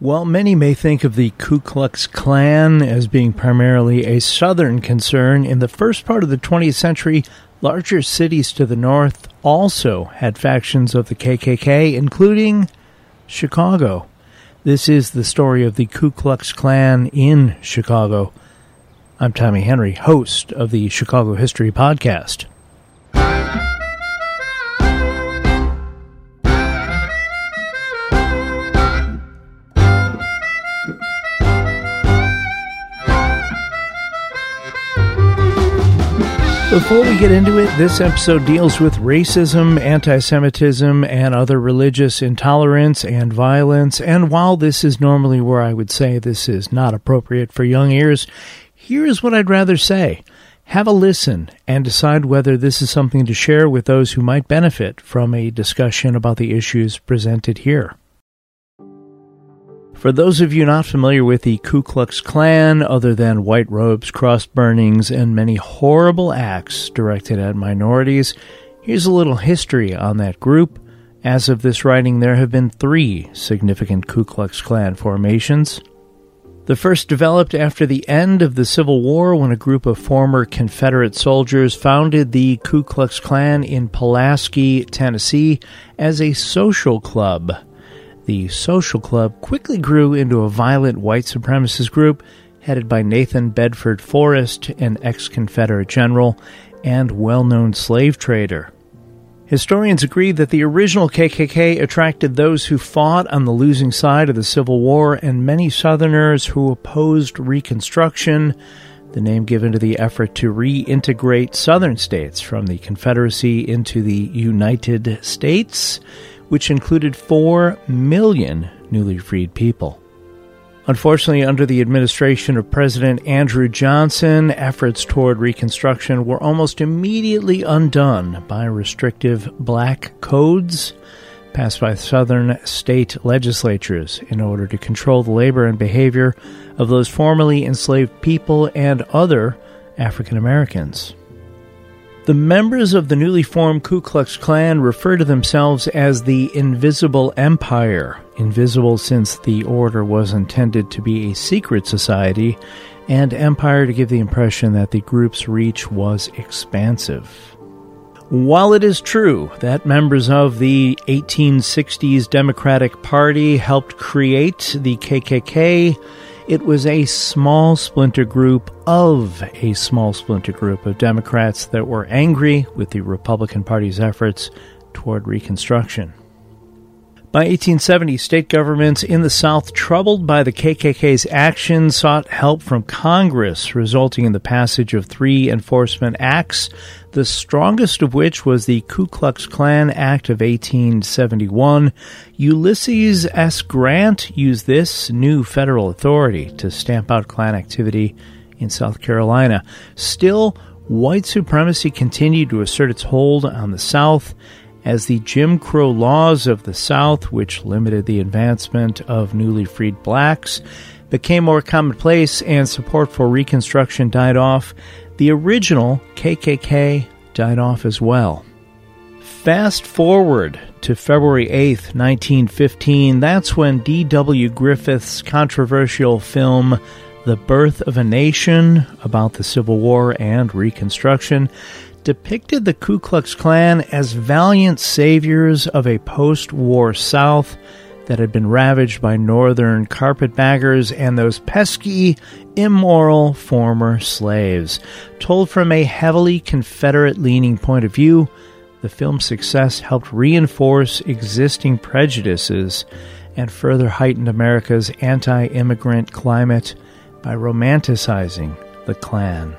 While many may think of the Ku Klux Klan as being primarily a Southern concern, in the first part of the 20th century, larger cities to the north also had factions of the KKK, including Chicago. This is the story of the Ku Klux Klan in Chicago. I'm Tommy Henry, host of the Chicago History Podcast. Before we get into it, this episode deals with racism, anti Semitism, and other religious intolerance and violence. And while this is normally where I would say this is not appropriate for young ears, here's what I'd rather say. Have a listen and decide whether this is something to share with those who might benefit from a discussion about the issues presented here. For those of you not familiar with the Ku Klux Klan, other than white robes, cross burnings, and many horrible acts directed at minorities, here's a little history on that group. As of this writing, there have been three significant Ku Klux Klan formations. The first developed after the end of the Civil War when a group of former Confederate soldiers founded the Ku Klux Klan in Pulaski, Tennessee, as a social club the social club quickly grew into a violent white supremacist group headed by Nathan Bedford Forrest, an ex Confederate general and well known slave trader. Historians agree that the original KKK attracted those who fought on the losing side of the Civil War and many Southerners who opposed Reconstruction, the name given to the effort to reintegrate Southern states from the Confederacy into the United States which included 4 million newly freed people. Unfortunately, under the administration of President Andrew Johnson, efforts toward Reconstruction were almost immediately undone by restrictive black codes passed by Southern state legislatures in order to control the labor and behavior of those formerly enslaved people and other African Americans. The members of the newly formed Ku Klux Klan refer to themselves as the Invisible Empire, invisible since the order was intended to be a secret society, and empire to give the impression that the group's reach was expansive. While it is true that members of the 1860s Democratic Party helped create the KKK, it was a small splinter group of a small splinter group of Democrats that were angry with the Republican Party's efforts toward Reconstruction. By 1870, state governments in the South, troubled by the KKK's actions, sought help from Congress, resulting in the passage of three enforcement acts, the strongest of which was the Ku Klux Klan Act of 1871. Ulysses S. Grant used this new federal authority to stamp out Klan activity in South Carolina. Still, white supremacy continued to assert its hold on the South as the Jim Crow laws of the South, which limited the advancement of newly freed blacks, became more commonplace and support for Reconstruction died off, the original KKK died off as well. Fast forward to February 8th, 1915, that's when D.W. Griffith's controversial film The Birth of a Nation about the Civil War and Reconstruction depicted the Ku Klux Klan as valiant saviors of a post war South that had been ravaged by northern carpetbaggers and those pesky, immoral former slaves. Told from a heavily Confederate leaning point of view, the film's success helped reinforce existing prejudices and further heightened America's anti immigrant climate by romanticizing the Klan.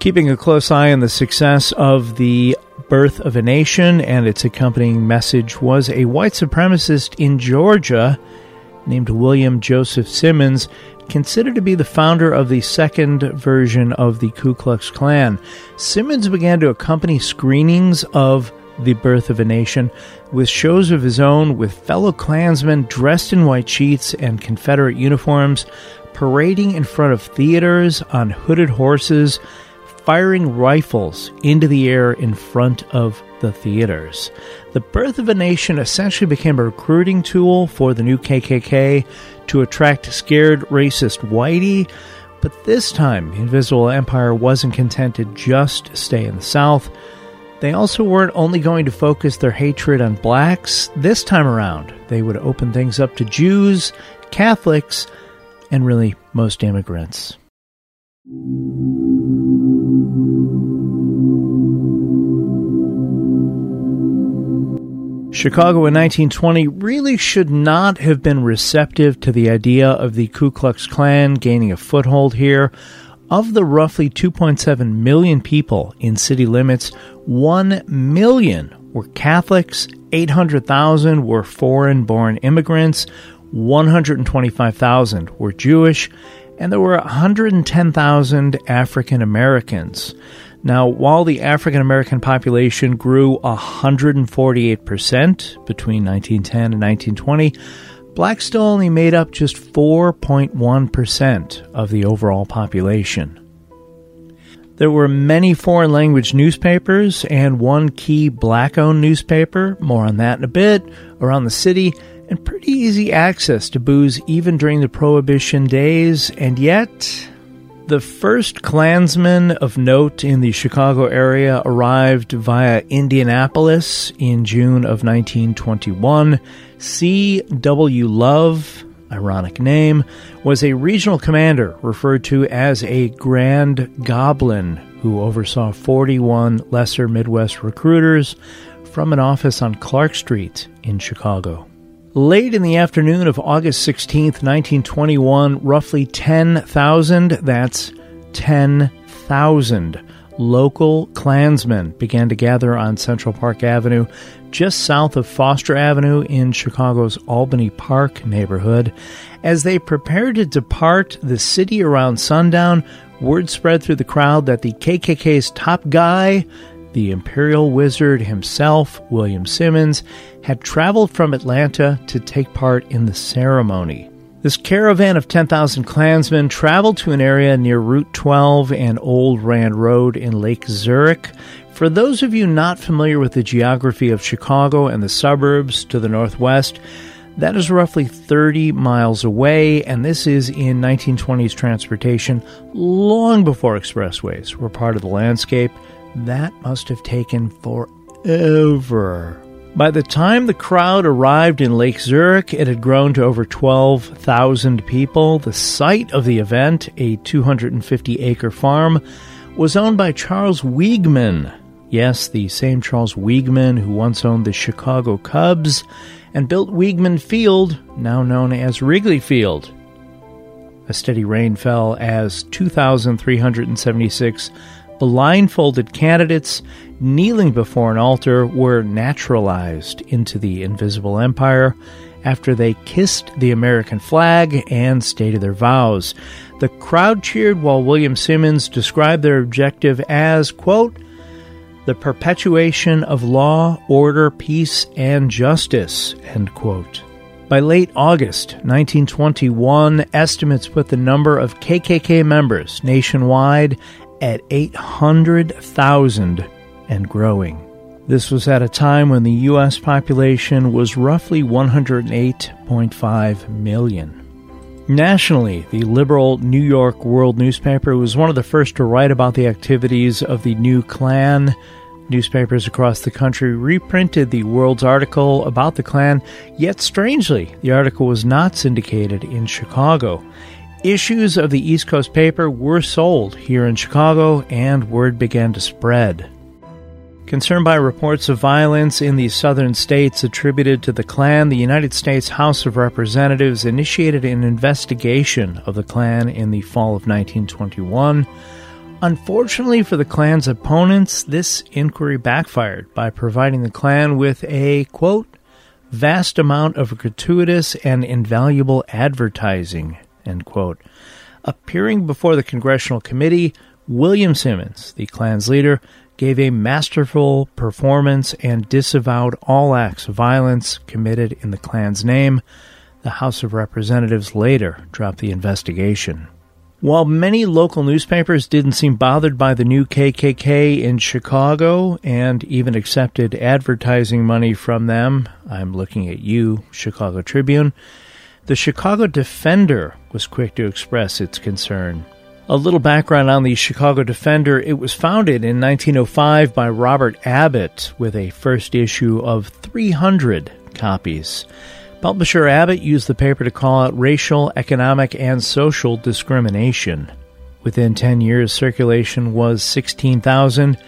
Keeping a close eye on the success of the birth of a nation and its accompanying message was a white supremacist in Georgia named William Joseph Simmons, considered to be the founder of the second version of the Ku Klux Klan. Simmons began to accompany screenings of The Birth of a Nation with shows of his own with fellow Klansmen dressed in white sheets and Confederate uniforms, parading in front of theaters on hooded horses firing rifles into the air in front of the theaters. The Birth of a Nation essentially became a recruiting tool for the new KKK to attract scared racist whitey. But this time, the Invisible Empire wasn't content to just stay in the South. They also weren't only going to focus their hatred on blacks. This time around, they would open things up to Jews, Catholics, and really most immigrants. Chicago in 1920 really should not have been receptive to the idea of the Ku Klux Klan gaining a foothold here. Of the roughly 2.7 million people in city limits, 1 million were Catholics, 800,000 were foreign born immigrants, 125,000 were Jewish, and there were 110,000 African Americans. Now, while the African American population grew 148% between 1910 and 1920, blacks still only made up just 4.1% of the overall population. There were many foreign language newspapers and one key black owned newspaper, more on that in a bit, around the city, and pretty easy access to booze even during the Prohibition days, and yet. The first Klansmen of note in the Chicago area arrived via Indianapolis in June of 1921. C.W. Love, ironic name, was a regional commander referred to as a Grand Goblin who oversaw 41 lesser Midwest recruiters from an office on Clark Street in Chicago. Late in the afternoon of August 16th, 1921, roughly 10,000, that's 10,000 local Klansmen began to gather on Central Park Avenue, just south of Foster Avenue in Chicago's Albany Park neighborhood. As they prepared to depart the city around sundown, word spread through the crowd that the KKK's top guy, the Imperial Wizard himself, William Simmons, had traveled from Atlanta to take part in the ceremony. This caravan of 10,000 Klansmen traveled to an area near Route 12 and Old Rand Road in Lake Zurich. For those of you not familiar with the geography of Chicago and the suburbs to the northwest, that is roughly 30 miles away, and this is in 1920s transportation long before expressways were part of the landscape. That must have taken forever. By the time the crowd arrived in Lake Zurich, it had grown to over 12,000 people. The site of the event, a 250 acre farm, was owned by Charles Weeghman. Yes, the same Charles Weeghman who once owned the Chicago Cubs and built Weeghman Field, now known as Wrigley Field. A steady rain fell as 2,376 blindfolded candidates kneeling before an altar were naturalized into the invisible empire after they kissed the American flag and stated their vows. The crowd cheered while William Simmons described their objective as, quote, the perpetuation of law, order, peace, and justice, end quote. By late August 1921, estimates put the number of KKK members nationwide at 800,000 and growing. This was at a time when the U.S. population was roughly 108.5 million. Nationally, the liberal New York World newspaper was one of the first to write about the activities of the new Klan. Newspapers across the country reprinted the World's article about the Klan, yet strangely, the article was not syndicated in Chicago. Issues of the East Coast paper were sold here in Chicago, and word began to spread. Concerned by reports of violence in the southern states attributed to the Klan, the United States House of Representatives initiated an investigation of the Klan in the fall of 1921. Unfortunately for the Klan's opponents, this inquiry backfired by providing the Klan with a, quote, vast amount of gratuitous and invaluable advertising, End quote. Appearing before the congressional committee, William Simmons, the Klan's leader, gave a masterful performance and disavowed all acts of violence committed in the Klan's name. The House of Representatives later dropped the investigation. While many local newspapers didn't seem bothered by the new KKK in Chicago and even accepted advertising money from them, I'm looking at you, Chicago Tribune, the Chicago Defender was quick to express its concern. A little background on the Chicago Defender it was founded in 1905 by Robert Abbott with a first issue of 300 copies. Publisher Abbott used the paper to call out racial, economic, and social discrimination. Within 10 years, circulation was 16,000,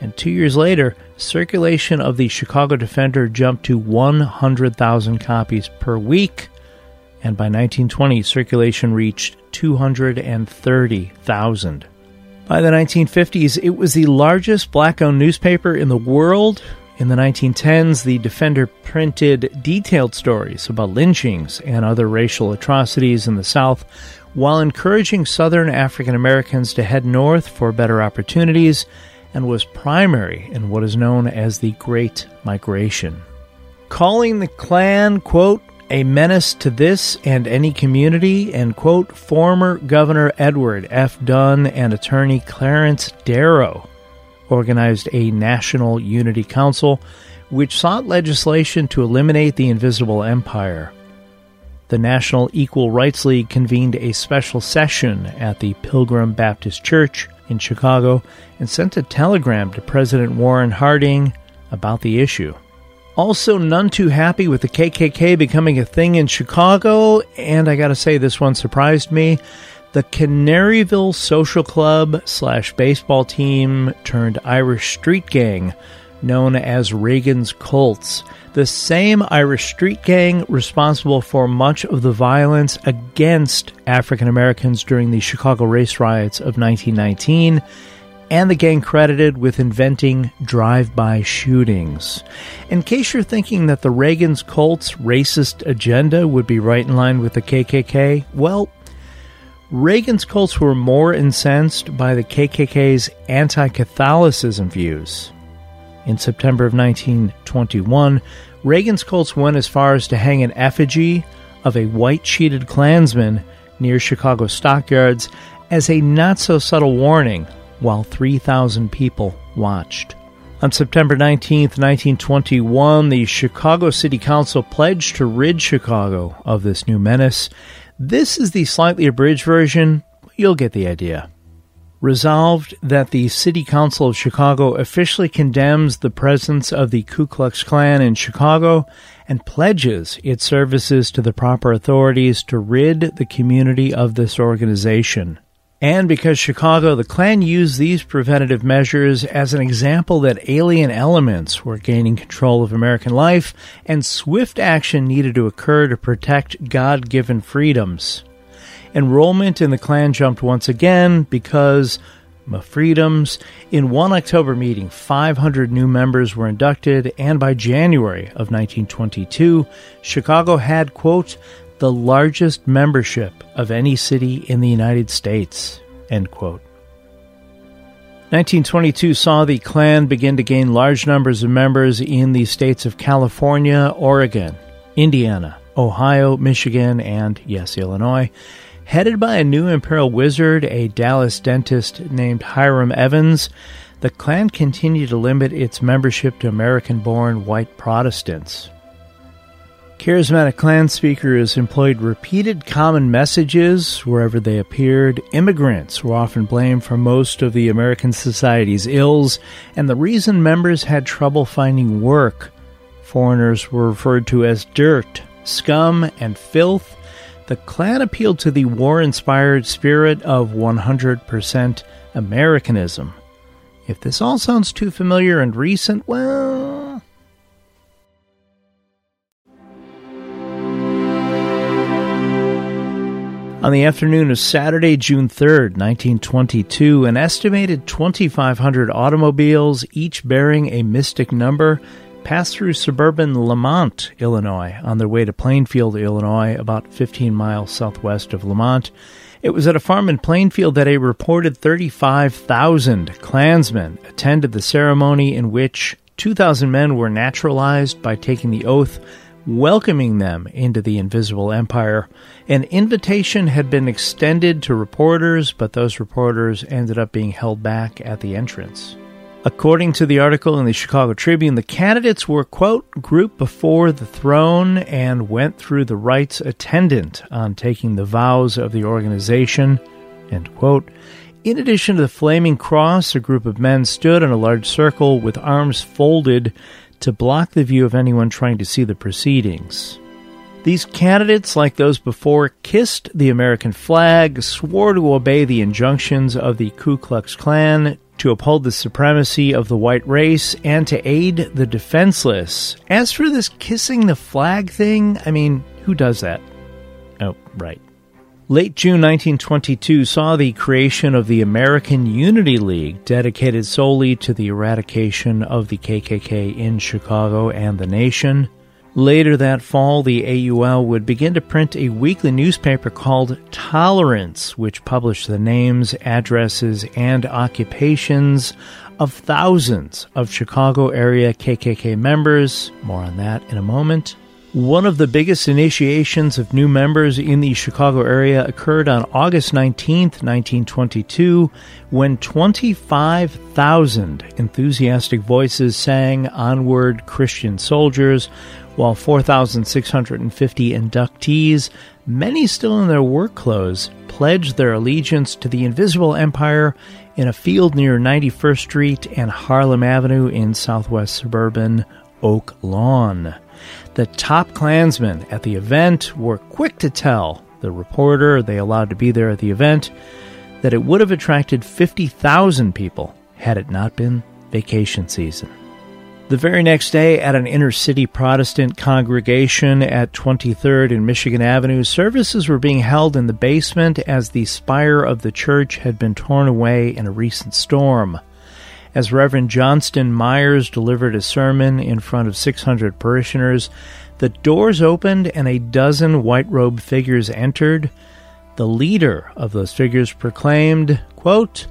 and two years later, circulation of the Chicago Defender jumped to 100,000 copies per week, and by 1920, circulation reached 230,000. By the 1950s, it was the largest black owned newspaper in the world in the 1910s, the Defender printed detailed stories about lynchings and other racial atrocities in the South while encouraging Southern African Americans to head north for better opportunities and was primary in what is known as the Great Migration. Calling the Klan, quote, a menace to this and any community, and quote, former Governor Edward F. Dunne and attorney Clarence Darrow organized a National Unity Council, which sought legislation to eliminate the Invisible Empire. The National Equal Rights League convened a special session at the Pilgrim Baptist Church in Chicago and sent a telegram to President Warren Harding about the issue. Also, none too happy with the KKK becoming a thing in Chicago, and I gotta say, this one surprised me. The Canaryville Social Club slash baseball team turned Irish street gang known as Ragen's Colts, the same Irish street gang responsible for much of the violence against African Americans during the Chicago race riots of 1919, and the gang credited with inventing drive by shootings. In case you're thinking that the Ragen's Colts' racist agenda would be right in line with the KKK, well, Ragen's Colts were more incensed by the KKK's anti Catholicism views. In September of 1921, Ragen's Colts went as far as to hang an effigy of a white cheated Klansman near Chicago stockyards as a not so subtle warning while 3,000 people watched. On September 19, 1921, the Chicago City Council pledged to rid Chicago of this new menace this is the slightly abridged version. You'll get the idea. Resolved that the City Council of Chicago officially condemns the presence of the Ku Klux Klan in Chicago and pledges its services to the proper authorities to rid the community of this organization. And because Chicago, the Klan used these preventative measures as an example that alien elements were gaining control of American life, and swift action needed to occur to protect God given freedoms. Enrollment in the Klan jumped once again because my freedoms. In one October meeting, 500 new members were inducted, and by January of 1922, Chicago had, quote, the largest membership of any city in the United States. End quote. 1922 saw the Klan begin to gain large numbers of members in the states of California, Oregon, Indiana, Ohio, Michigan, and, yes, Illinois. Headed by a new imperial wizard, a Dallas dentist named Hiram Evans, the Klan continued to limit its membership to American born white Protestants. Charismatic Klan speakers employed repeated common messages wherever they appeared. Immigrants were often blamed for most of the American society's ills, and the reason members had trouble finding work. Foreigners were referred to as dirt, scum, and filth. The Klan appealed to the war inspired spirit of 100% Americanism. If this all sounds too familiar and recent, well, On the afternoon of Saturday, June 3rd, 1922, an estimated 2,500 automobiles, each bearing a mystic number, passed through suburban Lemont, Illinois, on their way to Plainfield, Illinois, about 15 miles southwest of Lemont. It was at a farm in Plainfield that a reported 35,000 Klansmen attended the ceremony in which 2,000 men were naturalized by taking the oath welcoming them into the invisible empire. An invitation had been extended to reporters, but those reporters ended up being held back at the entrance. According to the article in the Chicago Tribune, the candidates were, quote, grouped before the throne and went through the rites attendant on taking the vows of the organization, end quote. In addition to the flaming cross, a group of men stood in a large circle with arms folded to block the view of anyone trying to see the proceedings. These candidates, like those before, kissed the American flag, swore to obey the injunctions of the Ku Klux Klan, to uphold the supremacy of the white race, and to aid the defenseless. As for this kissing the flag thing, I mean, who does that? Oh, right. Late June 1922 saw the creation of the American Unity League, dedicated solely to the eradication of the KKK in Chicago and the nation. Later that fall, the AUL would begin to print a weekly newspaper called Tolerance, which published the names, addresses, and occupations of thousands of Chicago area KKK members. More on that in a moment. One of the biggest initiations of new members in the Chicago area occurred on August 19, 1922, when 25,000 enthusiastic voices sang Onward Christian Soldiers, while 4,650 inductees, many still in their work clothes, pledged their allegiance to the Invisible Empire in a field near 91st Street and Harlem Avenue in southwest suburban Oak Lawn. The top Klansmen at the event were quick to tell the reporter they allowed to be there at the event that it would have attracted 50,000 people had it not been vacation season. The very next day, at an inner city Protestant congregation at 23rd and Michigan Avenue, services were being held in the basement as the spire of the church had been torn away in a recent storm. As Reverend Johnston Myers delivered a sermon in front of 600 parishioners, the doors opened and a dozen white robed figures entered. The leader of those figures proclaimed, quote,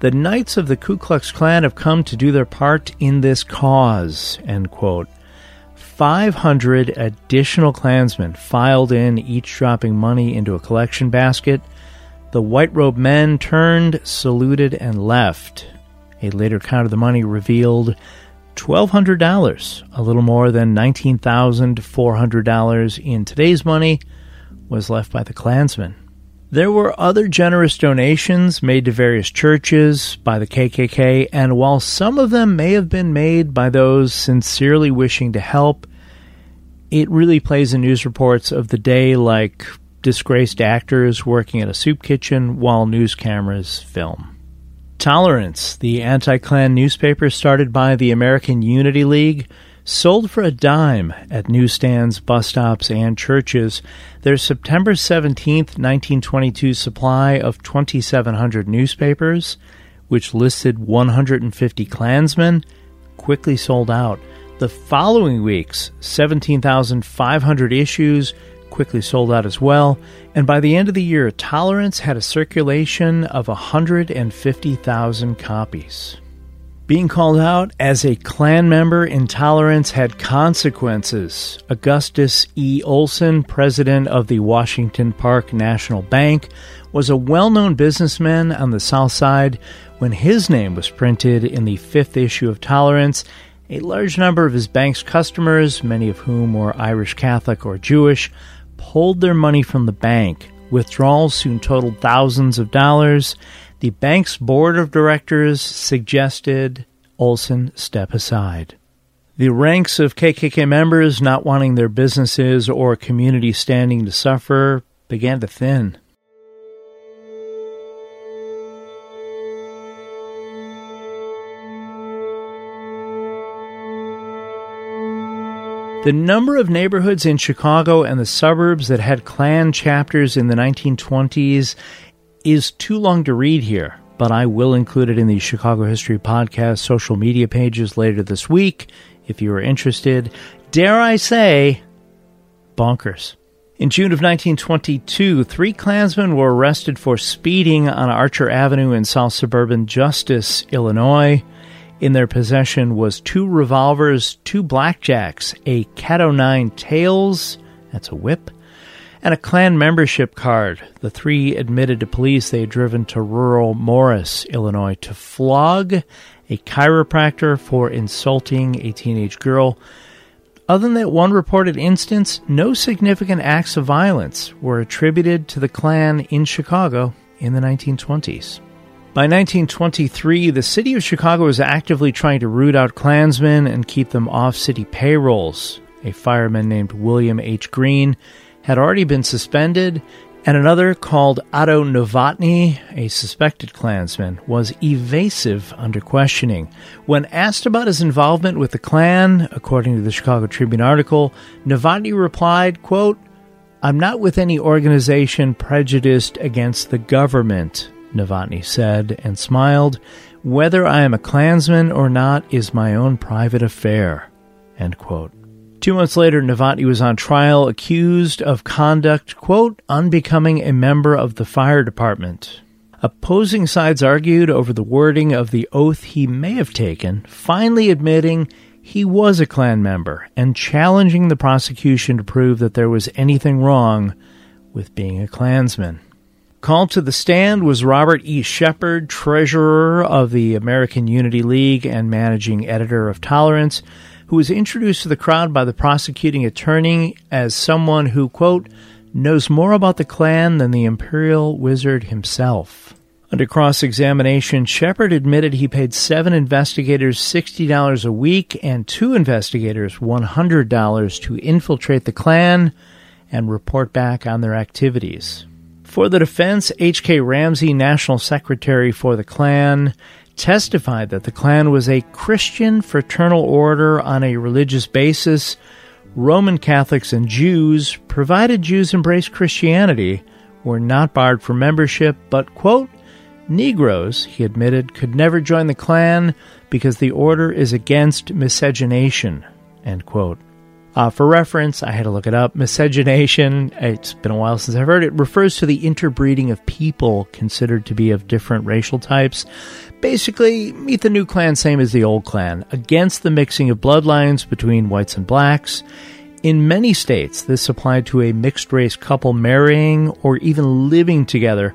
the Knights of the Ku Klux Klan have come to do their part in this cause. End quote. 500 additional Klansmen filed in, each dropping money into a collection basket. The white robed men turned, saluted, and left. A later count of the money revealed $1,200, a little more than $19,400 in today's money, was left by the Klansmen. There were other generous donations made to various churches by the KKK, and while some of them may have been made by those sincerely wishing to help, it really plays in news reports of the day like disgraced actors working at a soup kitchen while news cameras film. Tolerance, the anti Klan newspaper started by the American Unity League, sold for a dime at newsstands, bus stops, and churches. Their September 17, 1922 supply of 2,700 newspapers, which listed 150 Klansmen, quickly sold out. The following week's 17,500 issues quickly sold out as well, and by the end of the year, Tolerance had a circulation of 150,000 copies. Being called out as a Klan member, intolerance had consequences. Augustus E. Olson, president of the Washington Park National Bank, was a well known businessman on the South Side when his name was printed in the fifth issue of Tolerance. A large number of his bank's customers, many of whom were Irish Catholic or Jewish, pulled their money from the bank. Withdrawals soon totaled thousands of dollars the bank's board of directors suggested Olson step aside. The ranks of KKK members not wanting their businesses or community standing to suffer began to thin. The number of neighborhoods in Chicago and the suburbs that had Klan chapters in the 1920s is too long to read here, but I will include it in the Chicago History Podcast social media pages later this week if you are interested. Dare I say, bonkers. In June of 1922, three Klansmen were arrested for speeding on Archer Avenue in south suburban Justice, Illinois. In their possession was two revolvers, two blackjacks, a Cat Nine Tails, that's a whip, and a Klan membership card. The three admitted to police they had driven to rural Morris, Illinois, to flog a chiropractor for insulting a teenage girl. Other than that one reported instance, no significant acts of violence were attributed to the Klan in Chicago in the 1920s. By 1923, the city of Chicago was actively trying to root out Klansmen and keep them off city payrolls. A fireman named William H. Green had already been suspended, and another called Otto Novotny, a suspected Klansman, was evasive under questioning. When asked about his involvement with the Klan, according to the Chicago Tribune article, Novotny replied, quote, I'm not with any organization prejudiced against the government, Novotny said and smiled. Whether I am a Klansman or not is my own private affair. Two months later, Novotny was on trial accused of conduct, quote, unbecoming a member of the fire department. Opposing sides argued over the wording of the oath he may have taken, finally admitting he was a Klan member and challenging the prosecution to prove that there was anything wrong with being a Klansman. Called to the stand was Robert E. Shepard, treasurer of the American Unity League and managing editor of Tolerance who was introduced to the crowd by the prosecuting attorney as someone who, quote, knows more about the Klan than the Imperial Wizard himself. Under cross examination, Shepard admitted he paid seven investigators $60 a week and two investigators $100 to infiltrate the Klan and report back on their activities. For the defense, H.K. Ramsey, National Secretary for the Klan, testified that the Klan was a Christian fraternal order on a religious basis. Roman Catholics and Jews, provided Jews embraced Christianity, were not barred from membership, but, quote, Negroes, he admitted, could never join the Klan because the order is against miscegenation, end quote. Uh, for reference, I had to look it up. Miscegenation, it's been a while since I've heard it, refers to the interbreeding of people considered to be of different racial types. Basically, meet the new clan, same as the old clan, against the mixing of bloodlines between whites and blacks. In many states, this applied to a mixed race couple marrying or even living together.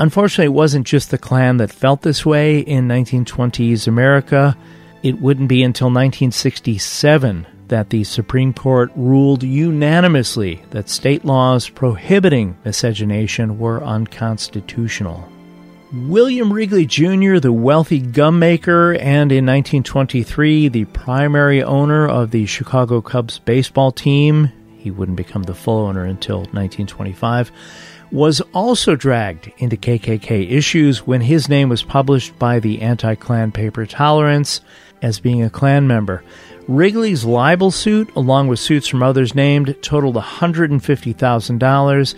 Unfortunately, it wasn't just the Klan that felt this way in 1920s America. It wouldn't be until 1967 that the Supreme Court ruled unanimously that state laws prohibiting miscegenation were unconstitutional. William Wrigley Jr., the wealthy gum maker, and in 1923, the primary owner of the Chicago Cubs baseball team, he wouldn't become the full owner until 1925, was also dragged into KKK issues when his name was published by the anti Klan paper Tolerance as being a Klan member. Wrigley's libel suit, along with suits from others named, totaled $150,000.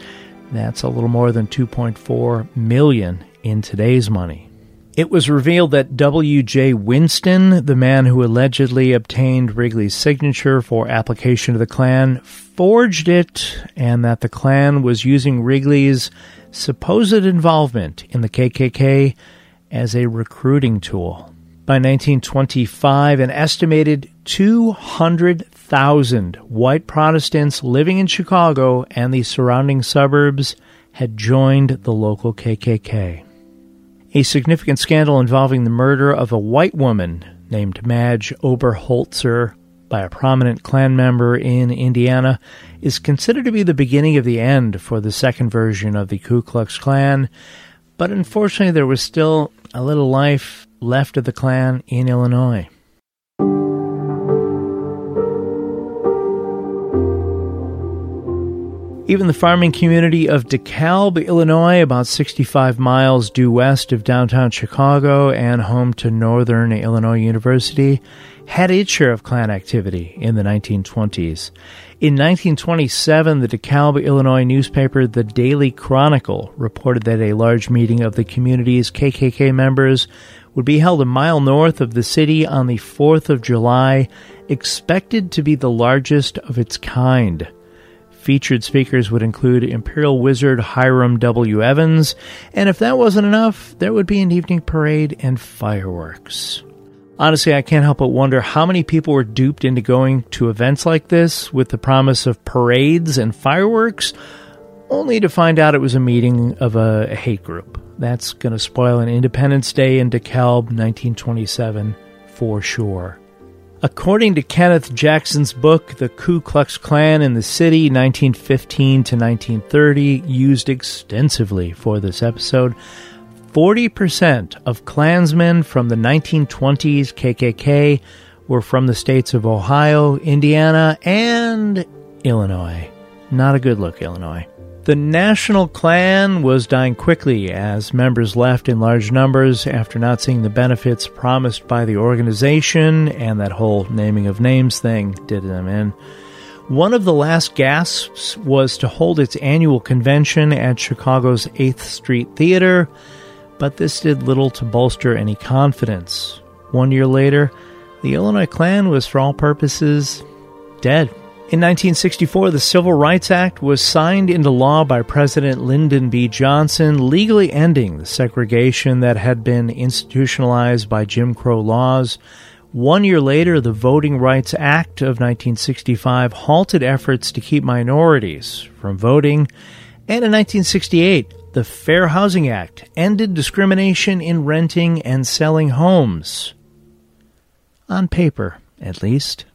That's a little more than 2.4 million in today's money. It was revealed that W.J. Winston, the man who allegedly obtained Wrigley's signature for application to the Klan, forged it, and that the Klan was using Wrigley's supposed involvement in the KKK as a recruiting tool. By 1925, an estimated 200,000 white Protestants living in Chicago and the surrounding suburbs had joined the local KKK. A significant scandal involving the murder of a white woman named Madge Oberholtzer by a prominent Klan member in Indiana is considered to be the beginning of the end for the second version of the Ku Klux Klan, but unfortunately there was still a little life left of the Klan in Illinois. Even the farming community of DeKalb, Illinois, about 65 miles due west of downtown Chicago and home to Northern Illinois University, had its share of Klan activity in the 1920s. In 1927, the DeKalb, Illinois newspaper The Daily Chronicle reported that a large meeting of the community's KKK members would be held a mile north of the city on the 4th of July, expected to be the largest of its kind. Featured speakers would include Imperial Wizard Hiram W. Evans, and if that wasn't enough, there would be an evening parade and fireworks. Honestly, I can't help but wonder how many people were duped into going to events like this with the promise of parades and fireworks, only to find out it was a meeting of a, hate group. That's going to spoil an Independence Day in DeKalb 1927 for sure. According to Kenneth Jackson's book, The Ku Klux Klan in the City, 1915 to 1930, used extensively for this episode, 40% of Klansmen from the 1920s KKK were from the states of Ohio, Indiana, and Illinois. Not a good look, Illinois. The National Klan was dying quickly as members left in large numbers after not seeing the benefits promised by the organization, and that whole naming of names thing did them in. One of the last gasps was to hold its annual convention at Chicago's 8th Street Theater but this did little to bolster any confidence. One year later, the Illinois Klan was, for all purposes, dead. In 1964, the Civil Rights Act was signed into law by President Lyndon B. Johnson, legally ending the segregation that had been institutionalized by Jim Crow laws. One year later, the Voting Rights Act of 1965 halted efforts to keep minorities from voting. And in 1968, the Fair Housing Act ended discrimination in renting and selling homes. On paper, at least.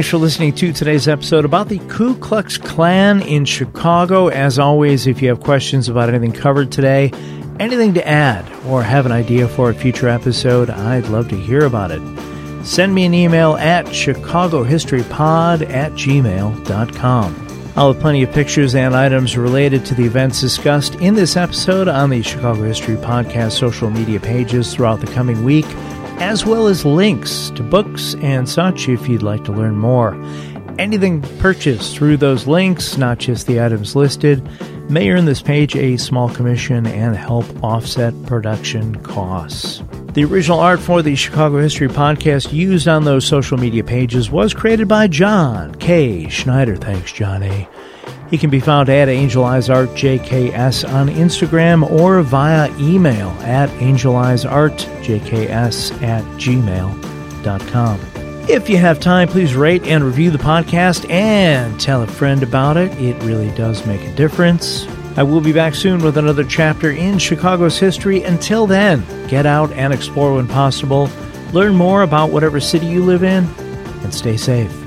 Thanks for listening to today's episode about the Ku Klux Klan in Chicago. As always, if you have questions about anything covered today, anything to add, or have an idea for a future episode, I'd love to hear about it. Send me an email at chicagohistorypod at gmail.com. I'll have plenty of pictures and items related to the events discussed in this episode on the Chicago History Podcast social media pages throughout the coming week as well as links to books and such if you'd like to learn more. Anything purchased through those links, not just the items listed, may earn this page a small commission and help offset production costs. The original art for the Chicago History podcast used on those social media pages was created by John K. Schneider. Thanks, John A. He can be found at Angel Eyes Art JKS on Instagram or via email at angeleyesartjks at gmail.com. If you have time, please rate and review the podcast and tell a friend about it. It really does make a difference. I will be back soon with another chapter in Chicago's history. Until then, get out and explore when possible. Learn more about whatever city you live in and stay safe.